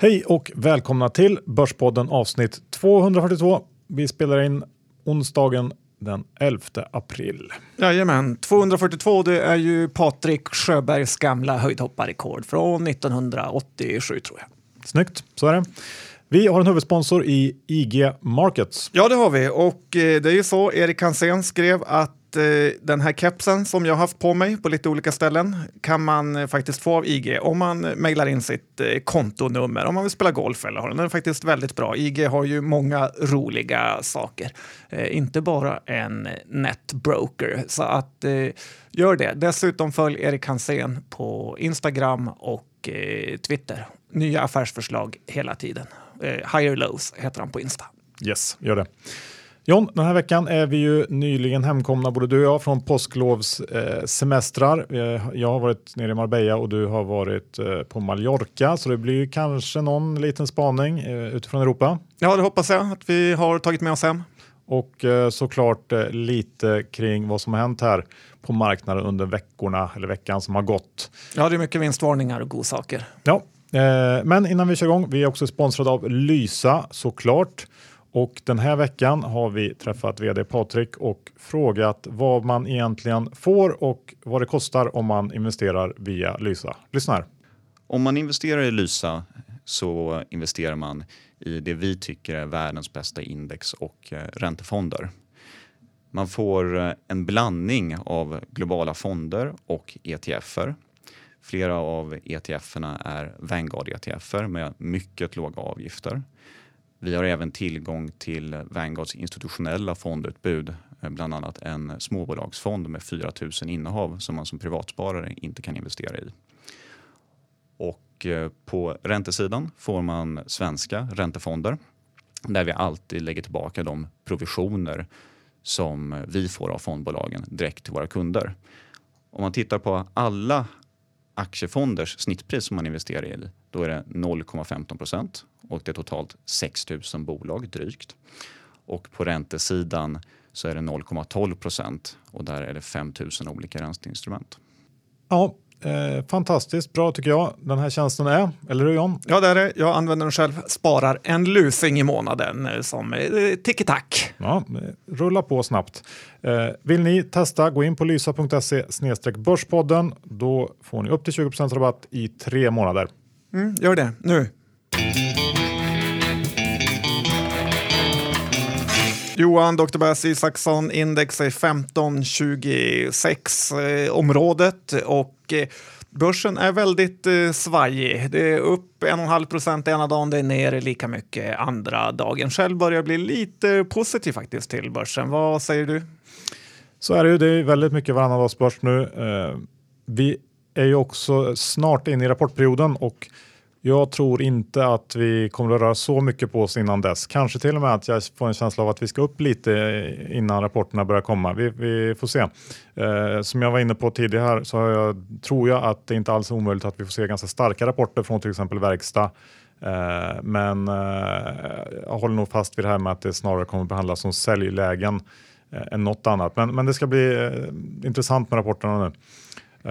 Hej och välkomna till Börspodden avsnitt 242. Vi spelar in onsdagen den 11 april. Jajamän, 242 det är ju Patrik Sjöbergs gamla höjdhopparrekord från 1987 tror jag. Snyggt, så är det. Vi har en huvudsponsor i IG Markets. Ja, det har vi och eh, det är ju så. Erik Hansén skrev att Eh, den här kepsen som jag har haft på mig på lite olika ställen kan man eh, faktiskt få av IG om man mejlar in sitt eh, kontonummer om man vill spela golf eller har den. Den är faktiskt väldigt bra. IG har ju många roliga saker, eh, inte bara en netbroker. Så att eh, gör det. Dessutom följ Erik Hansén på Instagram och eh, Twitter. Nya affärsförslag hela tiden. Eh, Higher Lows heter han på Insta. Yes, gör det. John, den här veckan är vi ju nyligen hemkomna både du och jag från påsklovs eh. Eh, jag har varit nere i Marbella och du har varit eh, på Mallorca så det blir kanske någon liten spaning eh, utifrån Europa. Ja, det hoppas jag att vi har tagit med oss hem. Och eh, såklart eh, lite kring vad som har hänt här på marknaden under veckorna eller veckan som har gått. Ja, det är mycket vinstvarningar och godsaker. Ja, men innan vi kör igång, vi är också sponsrade av Lysa såklart. Och den här veckan har vi träffat vd Patrik och frågat vad man egentligen får och vad det kostar om man investerar via Lysa. Lyssna här. Om man investerar i Lysa så investerar man i det vi tycker är världens bästa index och eh, räntefonder. Man får eh, en blandning av globala fonder och ETFer. Flera av ETFerna är Vanguard ETFer med mycket låga avgifter. Vi har även tillgång till Vanguards institutionella fondutbud, eh, bland annat en småbolagsfond med 4 000 innehav som man som privatsparare inte kan investera i. Och eh, på räntesidan får man svenska räntefonder där vi alltid lägger tillbaka de provisioner som eh, vi får av fondbolagen direkt till våra kunder. Om man tittar på alla aktiefonders snittpris som man investerar i, då är det 0,15 procent och det är totalt 6 000 bolag drygt. Och på räntesidan så är det 0,12 procent och där är det 5 000 olika ränteinstrument. Ja, eh, fantastiskt bra tycker jag den här tjänsten är. Eller hur John? Ja, det är det. Jag använder den själv. Sparar en lusing i månaden eh, som eh, tiki-tack. Ja, rulla på snabbt. Eh, vill ni testa, gå in på lysa.se börspodden. Då får ni upp till 20% rabatt i tre månader. Mm, gör det nu. Johan, Dr. Bassi, Saxon index är 1526 eh, området och eh, börsen är väldigt eh, svajig. Det är upp 1,5 procent ena dagen, det är ner lika mycket andra dagen. Själv börjar jag bli lite positiv faktiskt till börsen. Vad säger du? Så är det ju. Det är väldigt mycket varannandagsbörs nu. Eh, vi är ju också snart inne i rapportperioden och jag tror inte att vi kommer att röra så mycket på oss innan dess. Kanske till och med att jag får en känsla av att vi ska upp lite innan rapporterna börjar komma. Vi, vi får se. Eh, som jag var inne på tidigare så jag, tror jag att det inte alls är omöjligt att vi får se ganska starka rapporter från till exempel verkstad. Eh, men eh, jag håller nog fast vid det här med att det snarare kommer behandlas som säljlägen eh, än något annat. Men, men det ska bli eh, intressant med rapporterna nu.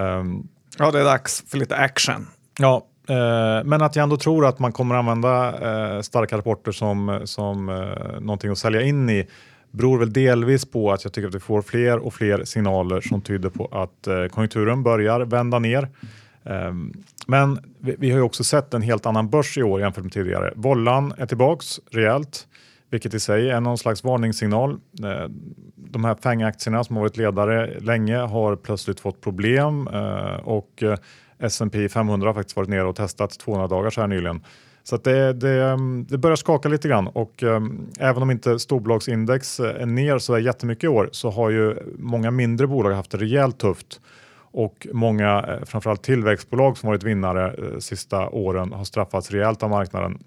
Ehm, Ja, det är dags för lite action. Ja, Eh, men att jag ändå tror att man kommer använda eh, starka rapporter som, som eh, någonting att sälja in i beror väl delvis på att jag tycker att vi får fler och fler signaler som tyder på att eh, konjunkturen börjar vända ner. Eh, men vi, vi har ju också sett en helt annan börs i år jämfört med tidigare. Vollan är tillbaks rejält, vilket i sig är någon slags varningssignal. Eh, de här FANG-aktierna som har varit ledare länge har plötsligt fått problem eh, och eh, S&P 500 har faktiskt varit nere och testat 200 dagar så här nyligen. Så att det, det, mm, det börjar skaka lite grann och um, även om inte storbolagsindex eh, är ner så är jättemycket i år så har ju många mindre bolag haft det rejält tufft och många, framförallt tillväxtbolag som varit vinnare eh, sista åren har straffats rejält av marknaden.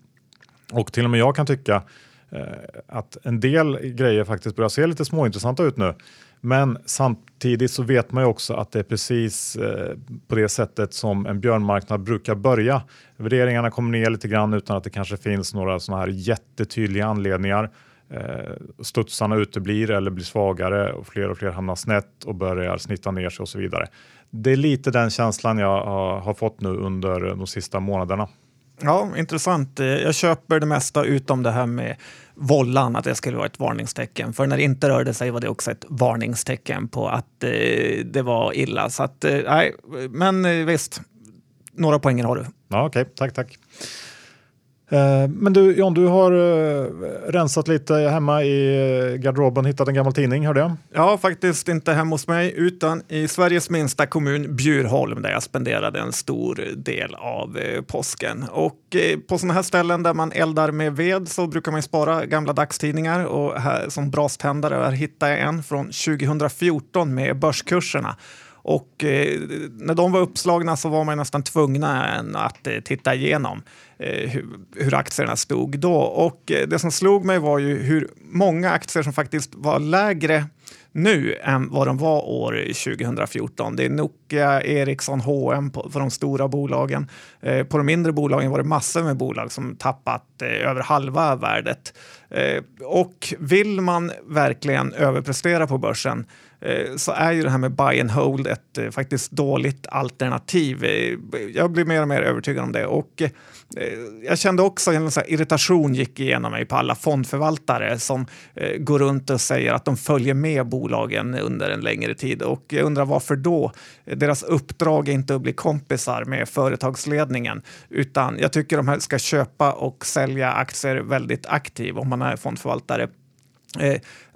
Och till och med jag kan tycka Eh, att en del grejer faktiskt börjar se lite småintressanta ut nu. Men samtidigt så vet man ju också att det är precis eh, på det sättet som en björnmarknad brukar börja. Värderingarna kommer ner lite grann utan att det kanske finns några sådana här jättetydliga anledningar. Eh, studsarna uteblir eller blir svagare och fler och fler hamnar snett och börjar snitta ner sig och så vidare. Det är lite den känslan jag har fått nu under de sista månaderna. Ja, intressant. Eh, jag köper det mesta utom det här med vållan, att det skulle vara ett varningstecken. För när det inte rörde sig var det också ett varningstecken på att eh, det var illa. Så att, eh, men eh, visst, några poänger har du. Ja, Okej, okay. tack, tack. Eh, men du John, du har eh, rensat lite hemma i garderoben, hittat en gammal tidning, hörde jag? Ja, faktiskt inte hemma hos mig, utan i Sveriges minsta kommun, Bjurholm, där jag spenderade en stor del av eh, påsken. Och på sådana här ställen där man eldar med ved så brukar man spara gamla dagstidningar och här, som braständare här hittade jag en från 2014 med börskurserna. Och eh, när de var uppslagna så var man nästan tvungna att eh, titta igenom eh, hur, hur, aktierna stod då. Och eh, det som slog mig var ju hur många aktier som faktiskt var lägre nu än vad de var år 2014. Det är Nokia, Ericsson, H&M på, för de stora bolagen. Eh, på de mindre bolagen var det massor med bolag som tappat eh, över halva värdet. Och vill man verkligen överprestera på börsen Eh, så är ju det här med buy and hold ett eh, faktiskt dåligt alternativ. Eh, jag blir mer och mer övertygad om det. Och jag kände också en så irritation gick igenom mig på alla fondförvaltare som går runt och säger att de följer med bolagen under en längre tid. Och jag undrar varför då? Deras uppdrag är inte att bli kompisar med företagsledningen, utan jag tycker de här ska köpa och sälja aktier väldigt aktivt om man är fondförvaltare.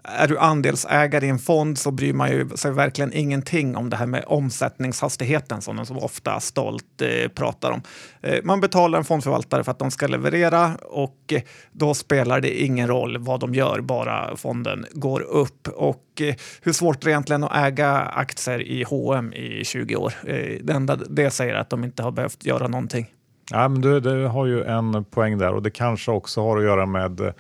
Är du andelsägare i en fond så bryr man ju sig verkligen ingenting om det här med omsättningshastigheten som de så ofta stolt eh, pratar om. Eh, man betalar en fondförvaltare för att de ska leverera och eh, då spelar det ingen roll vad de gör, bara fonden går upp. Och eh, hur svårt är det egentligen att äga aktier i H&M i 20 år? Eh, det enda det säger att de inte har behövt göra någonting. Ja, men du, du har ju en poäng där och det kanske också har att göra med Eh,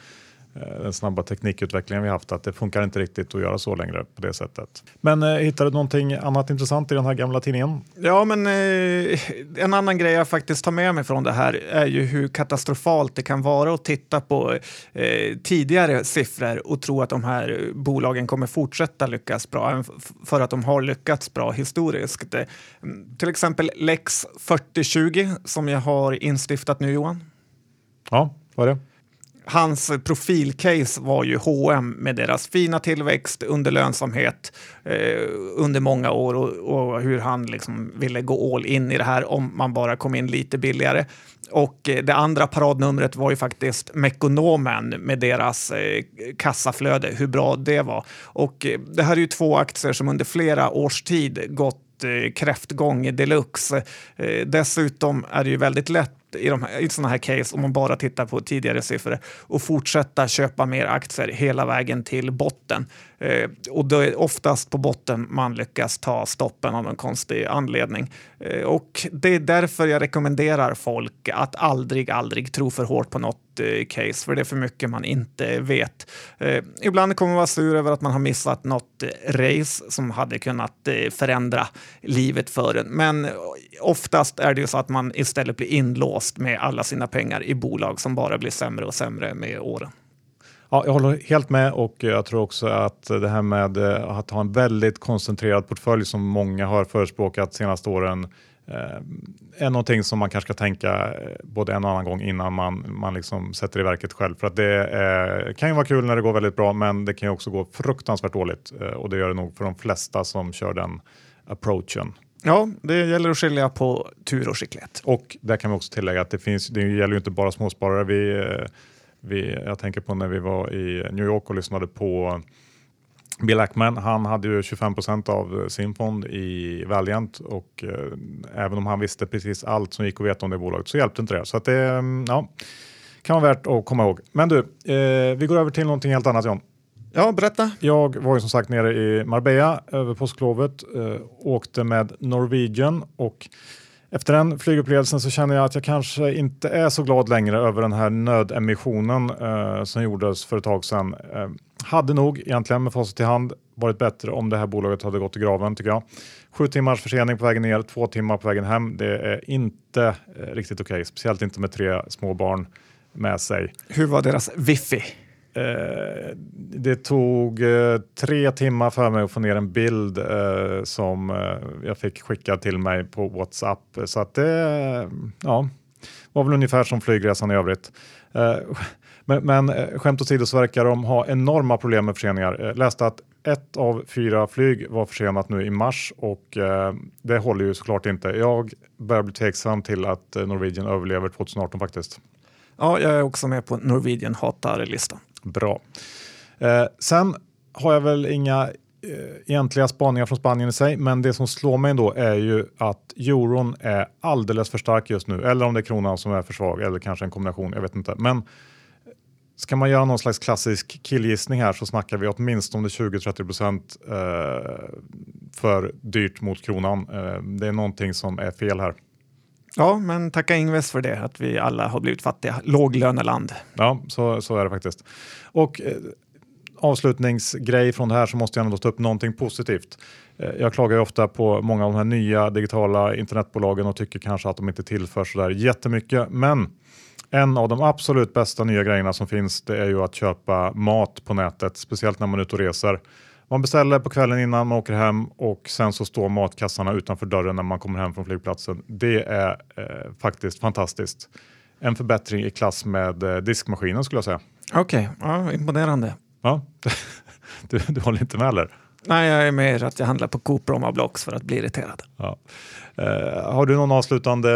den snabba teknikutvecklingen vi haft, att det funkar inte riktigt att göra så längre på det sättet. Men eh, hittade du någonting annat intressant i den här gamla tidningen? Ja, men eh, en annan grej jag faktiskt tar med mig från det här är ju hur katastrofalt det kan vara att titta på eh, tidigare siffror och tro att de här bolagen kommer fortsätta lyckas bra, för att de har lyckats bra historiskt. Eh, till exempel Lex 4020 som jag har instiftat nu, Johan. Ja, vad är det? Hans profilcase var ju H&M med deras fina tillväxt under lönsamhet eh, under många år och, och, hur han liksom ville gå all in i det här om man bara kom in lite billigare. Och eh, det andra paradnumret var ju faktiskt Mekonomen med deras eh, kassaflöde, hur bra det var. Och eh, det här är ju två aktier som under flera års tid gått eh, kräftgång deluxe. Eh, dessutom är det ju väldigt lätt i, de här, i sådana här case, om man bara tittar på tidigare siffror, och fortsätta köpa mer aktier hela vägen till botten. Eh, och då är oftast på botten man lyckas ta stoppen av någon konstig anledning. Eh, och det är därför jag rekommenderar folk att aldrig, aldrig tro för hårt på något eh, case, för det är för mycket man inte vet. Eh, ibland kommer man vara sur över att man har missat något eh, race som hade kunnat eh, förändra livet för en. Men eh, oftast är det ju så att man istället blir inlåst med alla sina pengar i bolag som bara blir sämre och sämre med åren. Ja, jag håller helt med och jag tror också att det här med eh, att ha en väldigt koncentrerad portfölj som många har förespråkat senaste åren eh, är någonting som man kanske ska tänka eh, både en och annan gång innan man, man liksom sätter i verket själv. För att det är, kan ju vara kul när det går väldigt bra, men det kan ju också gå fruktansvärt dåligt och det gör det nog för de flesta som kör den approachen. Ja, det gäller att skilja på tur och skicklighet. Och där kan vi också tillägga att det, finns, det gäller ju inte bara småsparare. Vi, vi, jag tänker på när vi var i New York och lyssnade på Bill Ackman, han hade ju 25% av sin fond i Valiant och eh, även om han visste precis allt som gick att veta om det bolaget så hjälpte inte det. Så att det mm, ja, kan vara värt att komma ihåg. Men du, eh, vi går över till någonting helt annat John. Ja, berätta. Jag var ju som sagt nere i Marbella över påsklovet, eh, åkte med Norwegian och efter den flygupplevelsen så känner jag att jag kanske inte är så glad längre över den här nödemissionen eh, som gjordes för ett tag sedan. Eh, hade nog egentligen med facit i hand varit bättre om det här bolaget hade gått i graven tycker jag. Sju timmars försening på vägen ner, två timmar på vägen hem. Det är inte eh, riktigt okej, okay. speciellt inte med tre små barn med sig. Hur var deras wifi? Eh, det tog eh, tre timmar för mig att få ner en bild eh, som eh, jag fick skickad till mig på Whatsapp. Så att det, ja, var väl ungefär som flygresan i övrigt. Eh, men, men eh, skämt åsido så verkar de ha enorma problem med förseningar. Jag läste att ett av fyra flyg var försenat nu i mars och eh, det håller ju såklart inte. Jag börjar bli tveksam till att Norwegian överlever 2018 faktiskt. Ja, jag är också med på Norwegian hatar-listan. Bra. Eh, sen har jag väl inga eh, egentliga spaningar från Spanien i sig, men det som slår mig ändå är ju att euron är alldeles för stark just nu, eller om det är kronan som är för svag, eller kanske en kombination, jag vet inte. Men ska man göra någon slags klassisk killgissning här så snackar vi åtminstone 20-30 procent eh, för dyrt mot kronan. Eh, det är någonting som är fel här. Ja, men tacka Ingves för det, att vi alla har blivit fattiga. Låglöneland. Ja, så, så är det faktiskt. Och eh, avslutningsgrej från det här så måste jag ändå ta upp någonting positivt. Eh, jag klagar ju ofta på många av de här nya digitala internetbolagen och tycker kanske att de inte tillför så där jättemycket. Men en av de absolut bästa nya grejerna som finns det är ju att köpa mat på nätet, speciellt när man är ute och reser. Man beställer på kvällen innan man åker hem och sen så står matkassarna utanför dörren när man kommer hem från flygplatsen. Det är eh, faktiskt fantastiskt. En förbättring i klass med eh, diskmaskinen skulle jag säga. Okej, okay. ja, imponerande. Ja, du, du håller inte med eller? Nej, jag är mer att jag handlar på Coop Bromma Blocks för att bli irriterad. Ja. Eh, har du någon avslutande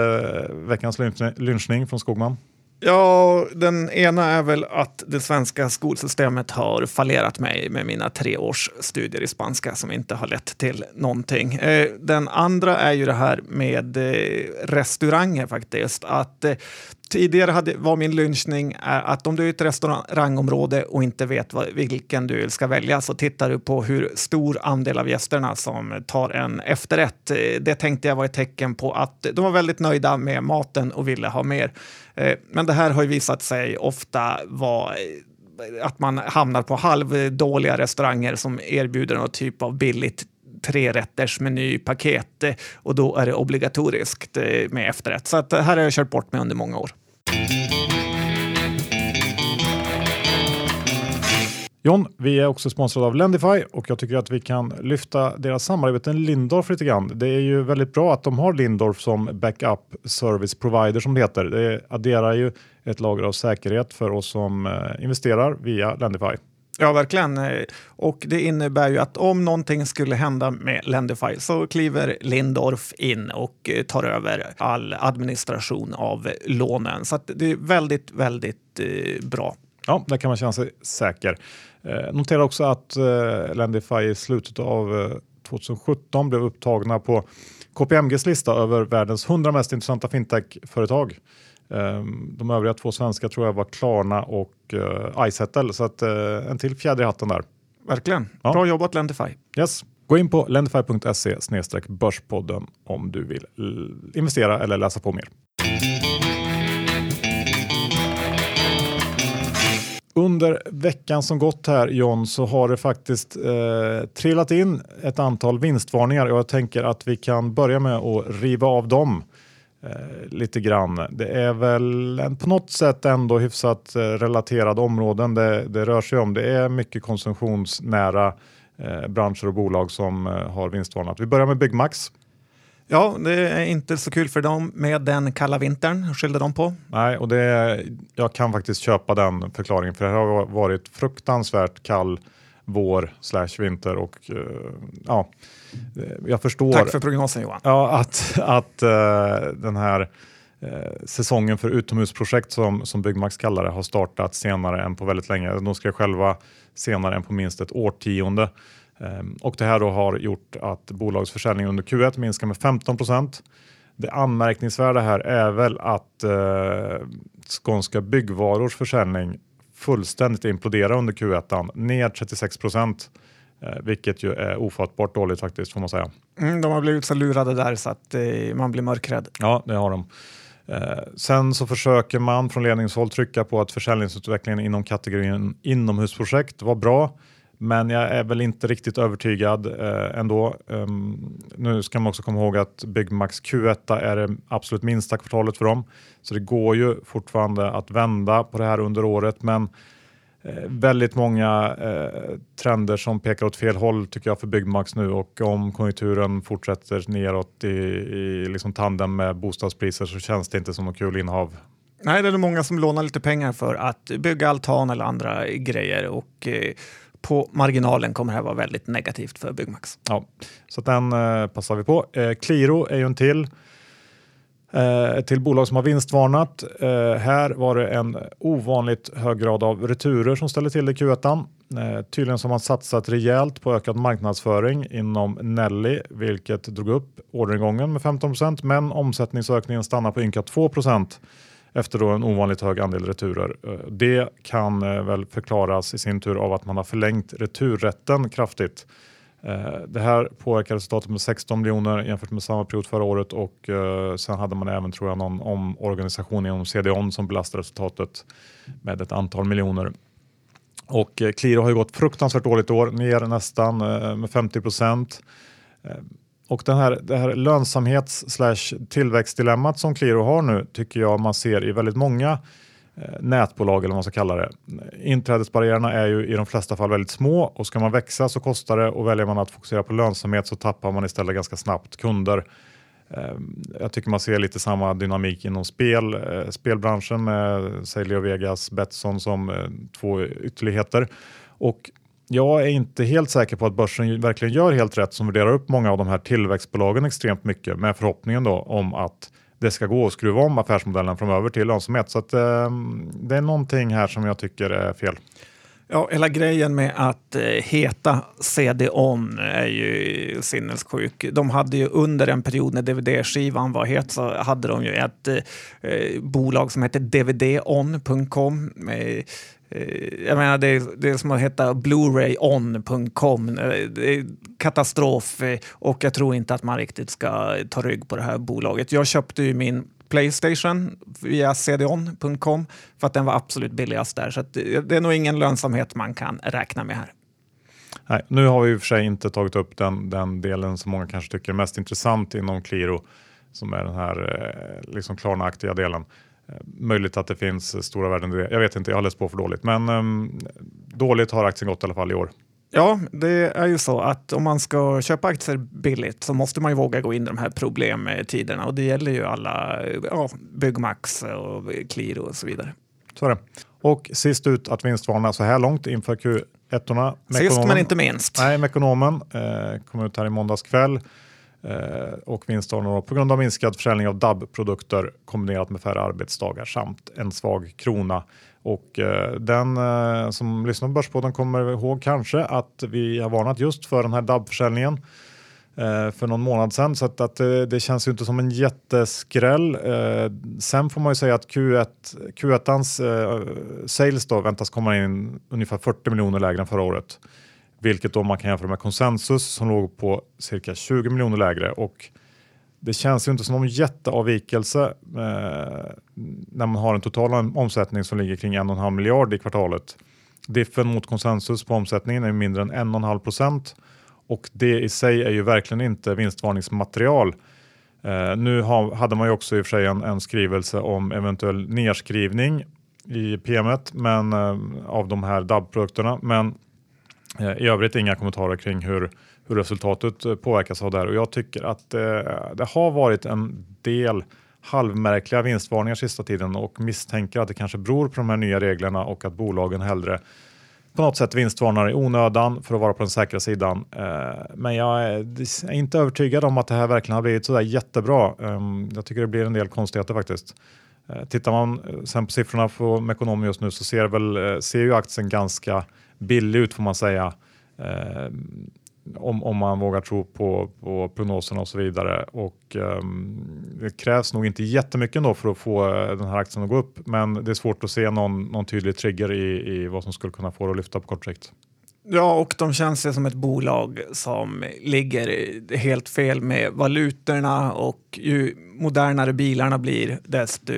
veckans lynchning från Skogman? Ja, den ena är väl att det svenska skolsystemet har fallerat mig med mina tre års studier i spanska som inte har lett till någonting. Eh, den andra är ju det här med eh, restauranger faktiskt. Att eh, Tidigare hade, var min lynchning att om du är i ett restaurangområde och inte vet vad, vilken du ska välja så tittar du på hur stor andel av gästerna som tar en efterrätt. Det tänkte jag var ett tecken på att de var väldigt nöjda med maten och ville ha mer. Eh, men det här har ju visat sig ofta vara eh, att man hamnar på halvdåliga restauranger som erbjuder någon typ av billigt trerätters menypaket eh, och då är det obligatoriskt med efterrätt. Så att här har jag kört bort mig under många år. John, vi är också sponsrade av Lendify och jag tycker att vi kan lyfta deras samarbete med Lindorf lite grann. Det är ju väldigt bra att de har Lindorf som backup service provider som det heter. Det adderar ju ett lager av säkerhet för oss som eh, investerar via Lendify. Ja, verkligen. Eh, och det innebär ju att om någonting skulle hända med Lendify så kliver Lindorf in och eh, tar över all administration av lånen. Så det är väldigt, väldigt bra. Ja, där kan man känna sig säker. Eh, notera också att eh, Lendify i slutet av eh, 2017 blev upptagna på KPMGs lista över världens 100 mest intressanta fintech-företag. Eh, de övriga två svenska tror jag var Klarna och eh, iSettle, så att, eh, en till fjäder i hatten där. Verkligen. Ja. Bra jobbat Lendify. Yes. Gå in på lendify.se börspodden om du vill investera eller läsa på mer. Under veckan som gått här John så har det faktiskt eh, trillat in ett antal vinstvarningar och jag tänker att vi kan börja med att riva av dem eh, lite grann. Det är väl en, på något sätt ändå hyfsat eh, relaterade områden det, det, rör sig om. Det är mycket konsumtionsnära eh, branscher och bolag som eh, har vinstvarnat. Vi börjar med Byggmax. Ja, det är inte så kul för dem med den kalla vintern, skyllde de på. Nej, och det, jag kan faktiskt köpa den förklaringen för det har varit fruktansvärt kall vår slash vinter och uh, ja, jag förstår. Tack för prognosen Johan. Ja, att, att uh, den här uh, säsongen för utomhusprojekt som, som Byggmax kallar det har startat senare än på väldigt länge. De skrev själva senare än på minst ett årtionde. Ehm, och det här då har gjort att bolagsförsäljningen under Q1 minskar med 15 procent. Det anmärkningsvärda här är väl att eh, Skånska Byggvarors försäljning fullständigt imploderar under Q1, ner 36 procent. Eh, vilket ju är ofattbart dåligt faktiskt får man säga. Mm, de har blivit så lurade där så att eh, man blir mörkrädd. Ja, det har de. Eh, sen så försöker man från ledningshåll trycka på att försäljningsutvecklingen inom kategorin inomhusprojekt var bra. Men jag är väl inte riktigt övertygad eh, ändå. Um, nu ska man också komma ihåg att Byggmax Q1 är det absolut minsta kvartalet för dem. Så det går ju fortfarande att vända på det här under året. Men eh, väldigt många eh, trender som pekar åt fel håll tycker jag för Byggmax nu och om konjunkturen fortsätter neråt i, i liksom tandem med bostadspriser så känns det inte som något kul innehav. Nej, det är nog många som lånar lite pengar för att bygga altan eller andra grejer och eh, på marginalen kommer det här vara väldigt negativt för Byggmax. Ja, så den eh, passar vi på. Eh, Qliro är ju en till. Eh, till bolag som har vinstvarnat. Eh, här var det en ovanligt hög grad av returer som ställde till det i Q1. Eh, tydligen som man satsat rejält på ökad marknadsföring inom Nelly, vilket drog upp orderingången med 15% men omsättningsökningen stannar på ynka 2 efter då en ovanligt hög andel returer. Eh, det kan eh, väl förklaras i sin tur av att man har förlängt returrätten kraftigt. Eh, det här påverkar resultatet med 16 miljoner jämfört med samma period förra året och sen hade man även tror jag någon omorganisation inom CDON som belastade resultatet med ett antal miljoner. Och Qliro har ju gått fruktansvärt dåligt i år, ner nästan med 50 procent. Och den här, det här lönsamhets slash tillväxtdilemmat som Qliro har nu tycker jag man ser i väldigt många eh, nätbolag eller vad man ska kalla det. Inträdesbarriärerna är ju i de flesta fall väldigt små och ska man växa så kostar det och väljer man att fokusera på lönsamhet så tappar man istället ganska snabbt kunder. Eh, jag tycker man ser lite samma dynamik inom spel, eh, spelbranschen med Sailio Vegas, Betsson som två ytterligheter. Och jag är inte helt säker på att börsen verkligen gör helt rätt som värderar upp många av de här tillväxtbolagen extremt mycket med förhoppningen då om att det ska gå att skruva om affärsmodellen framöver till lönsamhet. Så att, eh, det är någonting här som jag tycker är fel. Ja, hela grejen med att eh, heta CD-ON är ju sinnessjuk. De hade ju under en period när DVD-skivan var het så hade de ju ett eh, eh bolag som hette dvdon.com Eh, Eh, jag menar, det är, det är som att heta blu-ray-on.com. Eh, katastrof eh, och jag tror inte att man riktigt ska ta rygg på det här bolaget. Jag köpte ju min Playstation via cdon.com för att den var absolut billigast där. Så det är nog ingen lönsamhet man kan räkna med här. Nej, nu har vi i och för sig inte tagit upp den, den delen som många kanske tycker är mest intressant inom Qliro som är den här liksom Klarna-aktiga delen. Eh, möjligt att det finns stora värden i det. Jag vet inte, jag har läst på för dåligt. Men um, dåligt har aktien gått i alla fall i år. Ja, det är ju så att om man ska köpa aktier billigt så måste man ju våga gå in i de här problemtiderna och det gäller ju alla ja, Byggmax och Qliro och så vidare. Så är det. Och sist ut att vinstvarna så här långt inför Q1. Sist men inte minst. Nej, Mekonomen eh, kom ut här i måndags kväll. Eh, och vinstvarnarna på grund av minskad försäljning av DAB-produkter kombinerat med färre arbetsdagar samt en svag krona. Och eh, den eh, som lyssnar på Börspodden kommer ihåg kanske att vi har varnat just för den här DAB-försäljningen eh, för någon månad sedan så att, att eh, det känns ju inte som en jätteskräll. Eh, sen får man ju säga att Q1, Q1 sales då väntas komma in ungefär 40 miljoner lägre än förra året vilket då man kan jämföra med konsensus som låg på cirka 20 miljoner lägre och det känns ju inte som någon jätteavvikelse eh, när man har en total omsättning som ligger kring 1,5 miljard i kvartalet. Diffen mot konsensus på omsättningen är mindre än 1,5 procent och det i sig är ju verkligen inte vinstvarningsmaterial. Eh, nu ha, hade man ju också i och för sig en, en skrivelse om eventuell nedskrivning i PMet men, eh, av de här DAB-produkterna. Men Eh, I övrigt inga kommentarer kring hur, hur resultatet eh, påverkas av det här och jag tycker att eh, det har varit en del halvmärkliga vinstvarningar sista tiden och misstänker att det kanske beror på de här nya reglerna och att bolagen hellre på något sätt vinstvarnar i onödan för att vara på den säkra sidan. Eh, men jag är inte övertygad om att det här verkligen har blivit sådär jättebra. Ehm, jag tycker det blir en del konstigheter faktiskt. Tittar man sen på siffrorna på Mekonomi just nu så ser, väl, ser ju aktien ganska billig ut får man säga. Eh, om, om man vågar tro på, på prognoserna och så vidare. Och, eh, det krävs nog inte jättemycket ändå för att få eh, den här aktien att gå upp, men det är svårt att se någon, någon tydlig trigger i, i vad som skulle kunna få det att lyfta på kort sikt. Ja, och de känns ju som ett bolag som ligger helt fel med valutorna och ju modernare bilarna blir, desto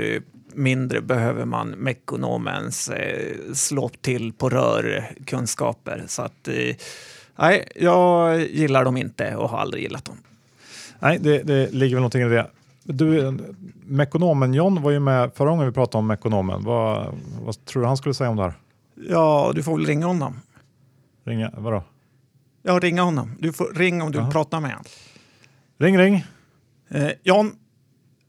mindre behöver man Mekonomens eh, slå till på rör-kunskaper. Så att, eh, nej, jag gillar dem inte och har aldrig gillat dem. Nej, det, det ligger väl någonting i det. Du, Mekonomen John var ju med förra gången vi pratade om Mekonomen. Vad, vad tror du han skulle säga om det här? Ja, du får väl ringa honom. Ringa, vadå? Ja, ringa honom. Du får ringa om du vill Jaha. prata med honom. Ring, ring. Eh, John,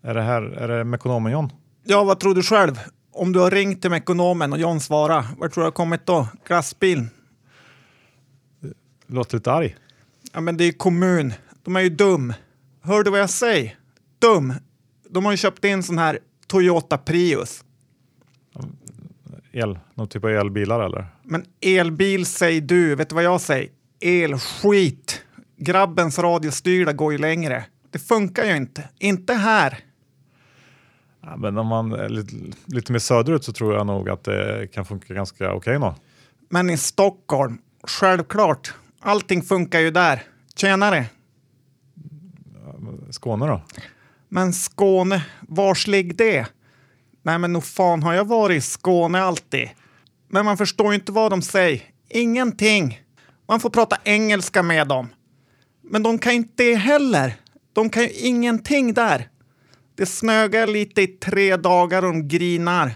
Är det här, är det Mekonomen John? Ja, vad tror du själv? Om du har ringt till ekonomen och John svarar, vart tror du har kommit då? Glassbil? Låter lite arg. Ja, men det är kommun. De är ju dum. Hör du vad jag säger? Dum. De har ju köpt in sån här Toyota Prius. El, någon typ av elbilar eller? Men elbil säger du. Vet du vad jag säger? Elskit. Grabbens radiostyrda går ju längre. Det funkar ju inte. Inte här. Ja, men om man är lite, lite mer söderut så tror jag nog att det kan funka ganska okej nå. Men i Stockholm, självklart. Allting funkar ju där. Tjenare. Skåne då? Men Skåne, vars ligger det? Nej, men nog fan har jag varit i Skåne alltid. Men man förstår ju inte vad de säger. Ingenting. Man får prata engelska med dem. Men de kan inte det heller. De kan ju ingenting där. Det snögar lite i tre dagar och de grinar.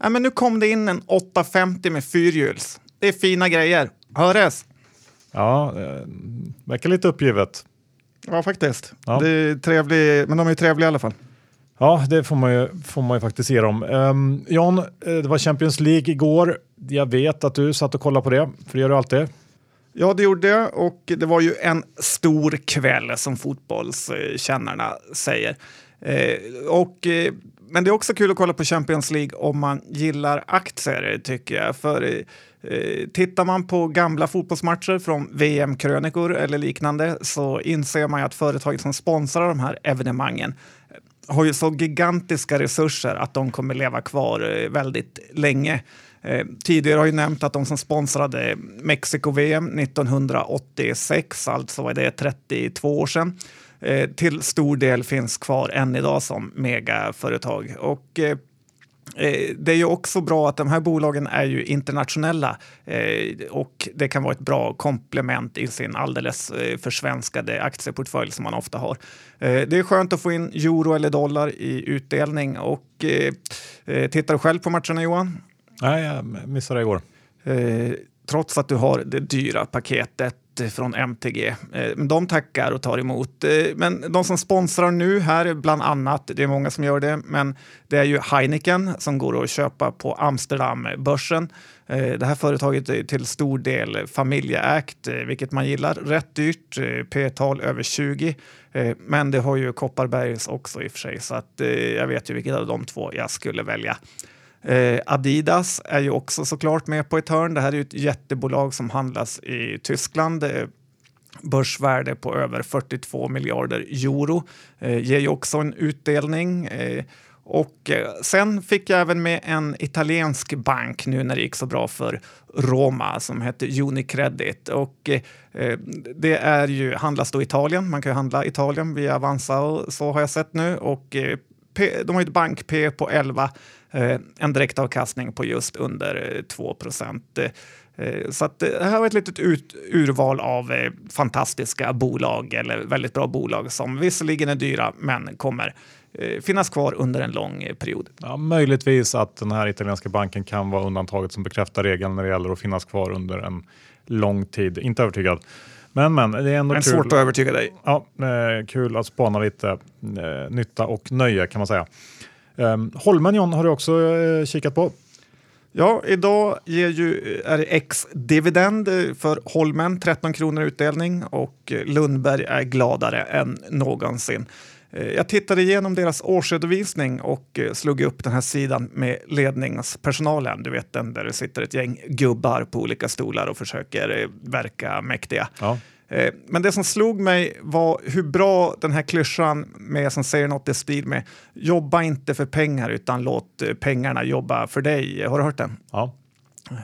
Nej, men nu kom det in en 850 med fyrhjuls. Det är fina grejer. Höres! Ja, eh, verkar lite uppgivet. Ja, faktiskt. Ja. Det är trevlig, men de är ju trevliga i alla fall. Ja, det får man ju, får man ju faktiskt ge dem. Um, Jan, eh, det var Champions League igår. Jag vet att du satt och kollade på det, för det gör du alltid. Ja, det gjorde jag och det var ju en stor kväll som fotbollskännarna säger. Eh, och, eh, men det är också kul att kolla på Champions League om man gillar aktier tycker jag. För eh, eh tittar man på gamla fotbollsmatcher från VM-krönikor eller liknande så inser man ju att företaget som sponsrar de här evenemangen eh, har ju så gigantiska resurser att de kommer leva kvar eh, väldigt länge. Eh, tidigare har jag nämnt att de som sponsrade Mexiko-VM 1986, alltså var det 32 år sedan, eh, till stor del finns kvar än idag som megaföretag. Och eh, Eh, Det är ju också bra att de här bolagen är ju internationella eh, och det kan vara ett bra komplement i sin alldeles försvenskade aktieportfölj som man ofta har. Det är skönt att få in euro eller dollar i utdelning och tittar du själv på matcherna Johan? Nej, jag missade det igår. Trots att du har det dyra paketet Eh, från MTG. Eh, de tackar och tar emot. Eh, men de som sponsrar nu här, bland annat, det är många som gör det, men det är ju Heineken som går att köpa på Amsterdambörsen. Det här företaget är till stor del familjeägt, vilket man gillar. Rätt dyrt, P-tal över 20. Men det har ju Kopparbergs också i och för sig, så att jag vet ju vilket av de två jag skulle välja. Eh, Adidas är ju också såklart med på ett hörn. Det här är ju ett jättebolag som handlas i Tyskland. Eh, börsvärde på över 42 miljarder euro. Eh, ger ju också en utdelning. Eh, och eh, sen fick jag även med en italiensk bank nu när det gick så bra för Roma som heter Unicredit. Och eh, eh, det är ju, handlas då i Italien. Man kan ju handla Italien via Avanza och så har jag sett nu. Och eh, P, de har ett bank-P på 11, eh, en direktavkastning på just under eh, 2 procent. Eh, så att, eh, det här var ett litet ut, urval av eh, fantastiska bolag eller väldigt bra bolag som visserligen är dyra men kommer eh, finnas kvar under en lång period. Ja, möjligtvis att den här italienska banken kan vara undantaget som bekräftar regeln när det gäller att finnas kvar under en lång tid. Inte övertygad. Men, men det är ändå Men kul. svårt att övertyga dig. Ja, eh, kul att spana lite eh, nytta och nöje kan man säga. Um, Holmen John har du också eh, kikat på. Ja, idag ger ju, är det ex-dividend för Holmen, 13 kronor utdelning och Lundberg är gladare än någonsin. Eh, Jag tittade igenom deras årsredovisning och eh, slog upp den här sidan med ledningspersonalen. Du vet den där det sitter ett gäng gubbar på olika stolar och försöker eh, verka mäktiga. Ja. Men det som slog mig var hur bra den här klyschan med som säger något i stil med jobba inte för pengar utan låt pengarna jobba för dig. Har du hört den? Ja. Eh,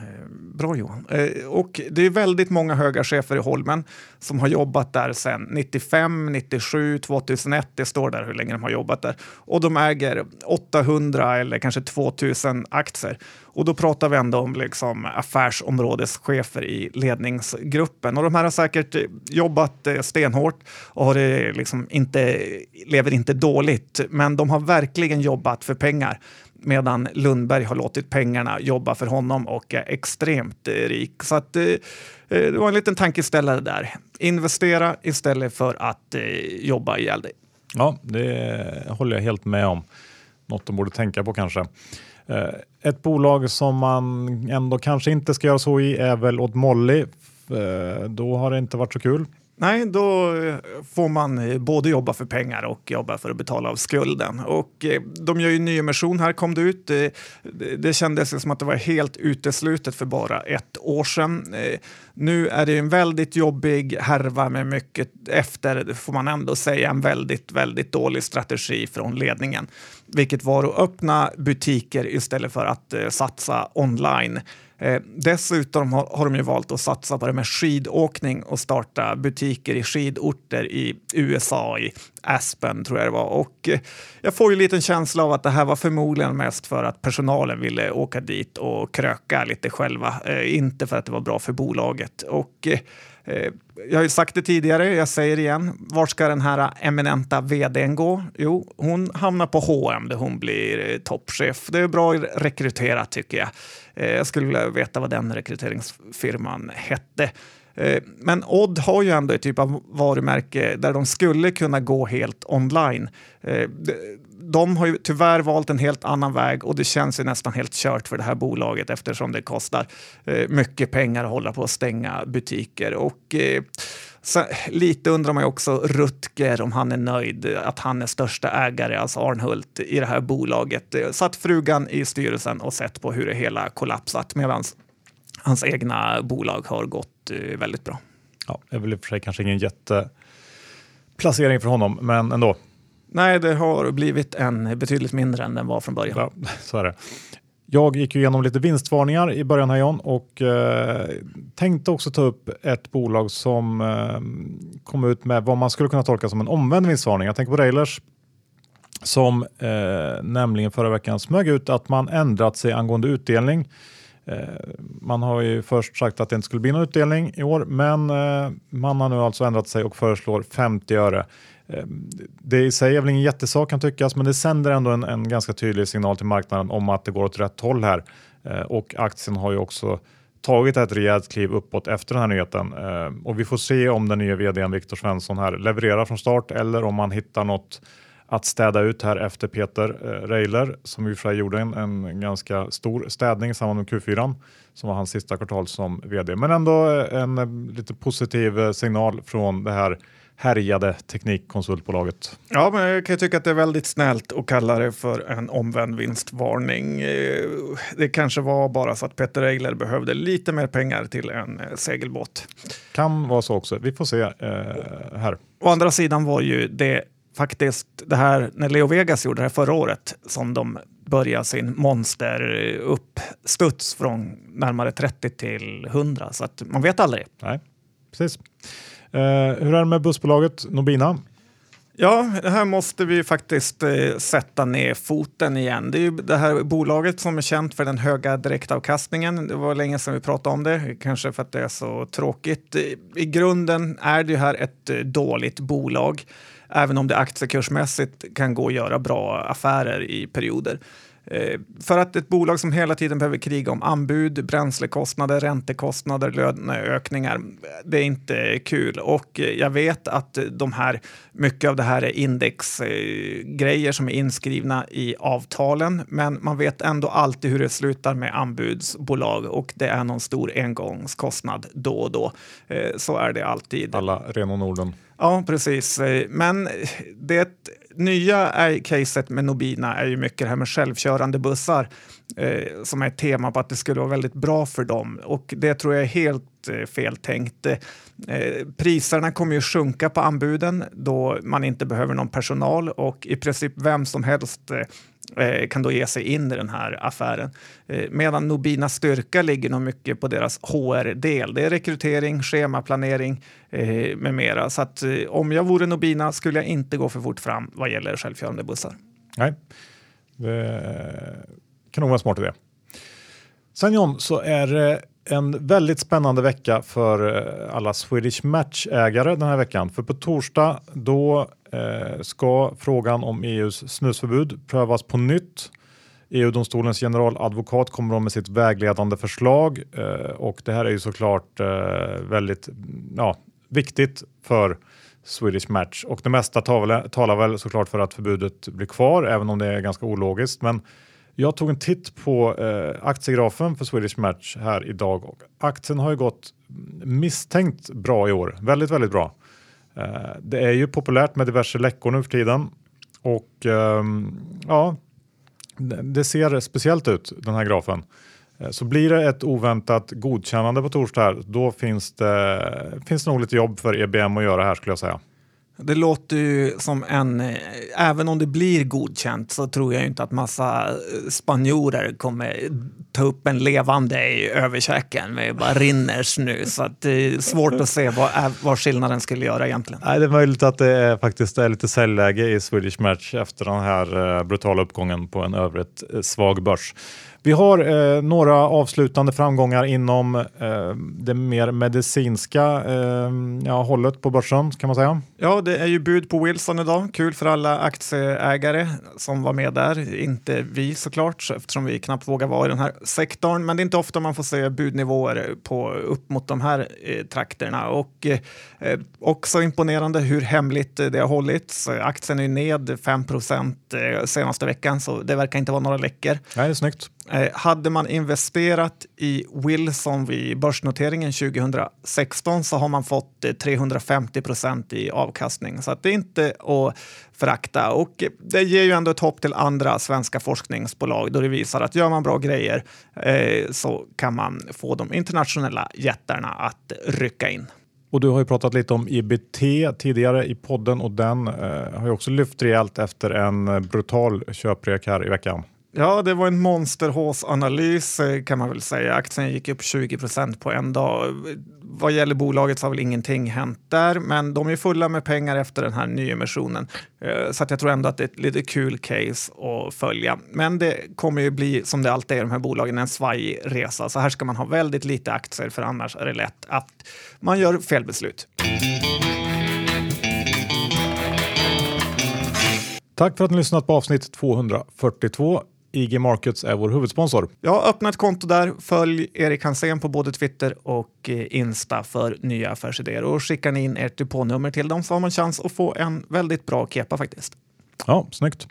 bra Johan. Eh, och det är väldigt många höga chefer i Holmen som har jobbat där sedan 95, 97, 2001. Det står där hur länge de har jobbat där. Och de äger 800 eller kanske 2000 aktier. Och då pratar vi ändå om liksom affärsområdeschefer i ledningsgruppen. Och de här har säkert eh, jobbat stenhårt och har liksom inte, lever inte dåligt. Men de har verkligen jobbat för pengar medan Lundberg har låtit pengarna jobba för honom och är extremt eh, rik. Så att, eh, eh, det var en liten tankeställare där. Investera istället för att eh, jobba ihjäl dig. Ja, det håller jag helt med om. Något de borde tänka på kanske. Ett bolag som man ändå kanske inte ska göra så i är väl åt Molly. Då har det inte varit så kul. Nej, då eh, får man eh, både jobba för pengar och jobba för att betala av skulden. Och eh, de gör ju nyemission här, kom det ut. Det kändes som att det var helt uteslutet för bara ett år sedan. Nu är det en väldigt jobbig härva med mycket efter, får man ändå säga, en väldigt, väldigt dålig strategi från ledningen. Vilket var att öppna butiker istället för att satsa online. Eh, dessutom har, har, de ju valt att satsa på det med skidåkning och starta butiker i skidorter i USA, i Aspen tror jag det var. Och eh, jag får ju en liten känsla av att det här var förmodligen mest för att personalen ville åka dit och kröka lite själva, eh, inte för att det var bra för bolaget. Och eh, Eh, jag har ju sagt det tidigare, jag säger det igen. Var ska den här eminenta vdn gå? Jo, hon hamnar på H&M där hon blir eh, toppchef. Det är bra rekryterat tycker jag. Eh, jag skulle vilja veta vad den rekryteringsfirman hette. Men Odd har ju ändå ett typ av varumärke där de skulle kunna gå helt online de har ju tyvärr valt en helt annan väg och det känns ju nästan helt kört för det här bolaget eftersom det kostar eh, mycket pengar att hålla på att stänga butiker. Och, eh, så, lite undrar man ju också Rutger om han är nöjd eh, att han är största ägare, alltså Arnhult, i det här bolaget. Eh, satt frugan i styrelsen och sett på hur det hela kollapsat medan hans egna bolag har gått eh, väldigt bra. Ja, det är väl i och för sig kanske ingen jätteplacering för honom, men ändå. Nej, det har blivit en betydligt mindre än den var från början. Ja, så är det. Jag gick igenom lite vinstvarningar i början här John och eh, tänkte också ta upp ett bolag som eh, kom ut med vad man skulle kunna tolka som en omvänd vinstvarning. Jag tänker på Railers som eh, nämligen förra veckan smög ut att man ändrat sig angående utdelning. Eh, man har ju först sagt att det inte skulle bli någon utdelning i år, men eh, man har nu alltså ändrat sig och föreslår 50 öre. Ehm, det i sig är väl ingen jättesak kan tyckas, men det sänder ändå en, en ganska tydlig signal till marknaden om att det går åt rätt håll här. Ehm, och aktien har ju också tagit ett rejält kliv uppåt efter den här nyheten. Ehm, och vi får se om den nya vdn Viktor Svensson här levererar från start eller om man hittar något att städa ut här efter Peter eh, Reiler som i och för sig gjorde en, en ganska stor städning i samband med Q4 som var hans sista kvartal som vd. Men ändå eh, en, en lite positiv signal från det här härjade teknikkonsultbolaget. Ja, men jag kan tycka att det är väldigt snällt att kalla det för en omvänd vinstvarning. Eh, det kanske var bara så att Peter Eiler behövde lite mer pengar till en eh, segelbåt. Kan vara så också. Vi får se eh, här. Å andra sidan var ju det faktiskt det här när Leo Vegas gjorde det här förra året som de började sin monsteruppstuds från närmare 30 till 100 så att man vet aldrig. Nej, precis. Eh, hur är det med bussbolaget Nobina? Ja, här måste vi faktiskt eh, sätta ner foten igen. Det är ju det här bolaget som är känt för den höga direktavkastningen. Det var länge sedan vi pratade om det, kanske för att det är så tråkigt. I grunden är det här ett eh, dåligt bolag, även om det aktiekursmässigt kan gå att göra bra affärer i perioder. Eh, för att ett bolag som hela tiden behöver kriga om anbud, bränslekostnader, räntekostnader, löneökningar, det är inte kul. Och jag vet att de här, mycket av det här är indexgrejer som är inskrivna i avtalen, men man vet ändå alltid hur det slutar med anbudsbolag och det är någon stor engångskostnad då och då. Eh, så är det alltid. Alla Renault Norden. Ja, precis. Eh, men det nya är, caset med Nobina är ju mycket det här med självkörande bussar eh, som är ett tema på att det skulle vara väldigt bra för dem och det tror jag är helt eh, fel tänkt. Eh, priserna kommer ju sjunka på anbuden då man inte behöver någon personal och i princip vem som helst Eh, Eh, kan då ge sig in i den här affären. Eh, medan Nobinas styrka ligger nog mycket på deras HR-del. Det är rekrytering, schemaplanering eh, med mera. Så att om jag vore Nobina skulle jag inte gå för fort fram vad gäller självkörande bussar. Nej, det kan nog vara en smart idé. Sen John, så är det en väldigt spännande vecka för eh, alla Swedish Match-ägare den här veckan. För på torsdag då eh, ska frågan om EUs snusförbud prövas på nytt EU-domstolens generaladvokat kommer med sitt vägledande förslag eh, och det här är ju såklart eh, väldigt ja, viktigt för Swedish Match och det mesta talar, talar väl såklart för att förbudet blir kvar, även om det är ganska ologiskt. Men jag tog en titt på eh, aktiegrafen för Swedish Match här idag och aktien har ju gått misstänkt bra i år. Väldigt, väldigt bra. Eh, det är ju populärt med diverse läckor nu för tiden och eh, ja, det ser speciellt ut den här grafen. Eh, så blir det ett oväntat godkännande på torsdag, här, då finns det, finns det nog lite jobb för EBM att göra här skulle jag säga. Det låter ju som en, eh, även om det blir godkänt så tror jag inte att massa eh, spanjorer kommer ta upp en levande i överkäken. Det bara rinner nu så att det är svårt att se vad, vad skillnaden skulle göra egentligen. Nej, det är möjligt att det är, faktiskt är lite säljläge i Swedish Match efter den här brutala uppgången på en övrigt svag börs. Vi har eh, några avslutande framgångar inom eh, det mer medicinska eh, ja, hållet på börsen kan man säga. Ja, det det är ju bud på Wilson idag. Kul för alla aktieägare som var med där. Inte vi såklart, eftersom vi knappt vågar vara i den här sektorn. Men det är inte ofta man får se budnivåer på, upp mot de här eh, trakterna. Och eh, också imponerande hur hemligt det har hållits. Aktien är ned 5 eh, senaste veckan, så det verkar inte vara några läckor. Nej, det är snyggt. Eh, hade man investerat i Wilson vid börsnoteringen 2016 så har man fått eh, 350 procent i avkastning. Så att det är inte att förakta. Och det ger ju ändå ett hopp till andra svenska forskningsbolag då det visar att gör man bra grejer eh, så kan man få de internationella jättarna att rycka in. Och du har ju pratat lite om IBT tidigare i podden och den eh, har ju också lyft rejält efter en brutal köprek här i veckan. Ja, det var en monsterhåsanalys eh, kan man väl säga. Aktien gick upp 20 procent på en dag. Vad gäller bolaget så har väl ingenting hänt där, men de är fulla med pengar efter den här nyemissionen. Eh, så att jag tror ändå att det är ett lite kul case att följa. Men det kommer ju bli, som det alltid är i de här bolagen, en svajig resa. Så här ska man ha väldigt lite aktier, för annars är det lätt att man gör fel beslut. Tack för att ni lyssnat på avsnitt 242. IG Markets är vår huvudsponsor. Ja, öppna ett konto där. Följ Erik Hansén på både Twitter och eh, Insta för nya affärsidéer. Och skickar ni in ert depånummer till dem så har man chans att få en väldigt bra kepa faktiskt. Ja, snyggt.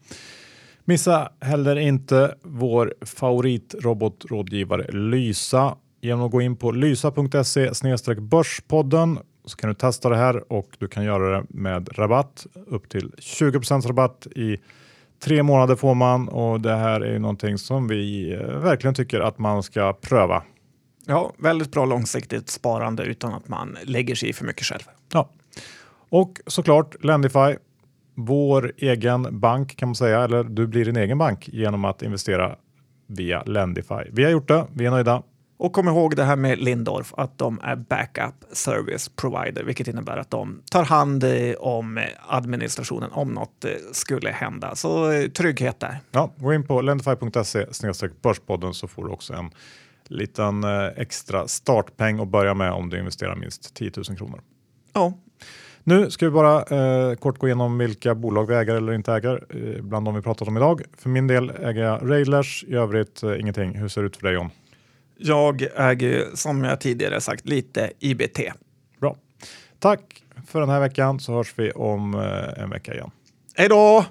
Missa heller inte vår favoritrobotrådgivare Lysa genom att gå in på lysa.se börspodden så kan du testa det här och du kan göra det med rabatt upp till 20% rabatt i Tre månader får man och det här är någonting som vi eh, verkligen tycker att man ska pröva. Ja, väldigt bra långsiktigt sparande utan att man lägger sig i för mycket själv. Ja, och såklart Lendify, vår egen bank kan man säga, eller du blir din egen bank genom att investera via Lendify. Vi har gjort det, vi är nöjda. Och kom ihåg det här med Lindorf, att de är backup service provider, vilket innebär att de tar hand eh, om administrationen om något eh, skulle hända. Så eh, trygghet där. Ja, gå in på lendify.se börspodden så får du också en liten extra startpeng att börja med om du investerar minst 10 000 kronor. Ja. Nu ska vi bara eh, kort gå igenom vilka bolag vi äger eller inte äger eh, bland de vi pratat om idag. För min del äger jag Railers, i övrigt eh, ingenting. Hur ser det ut för dig John? Jag äger som jag tidigare sagt lite IBT. Bra. Tack för den här veckan så hörs vi om eh, en vecka igen. Hej då!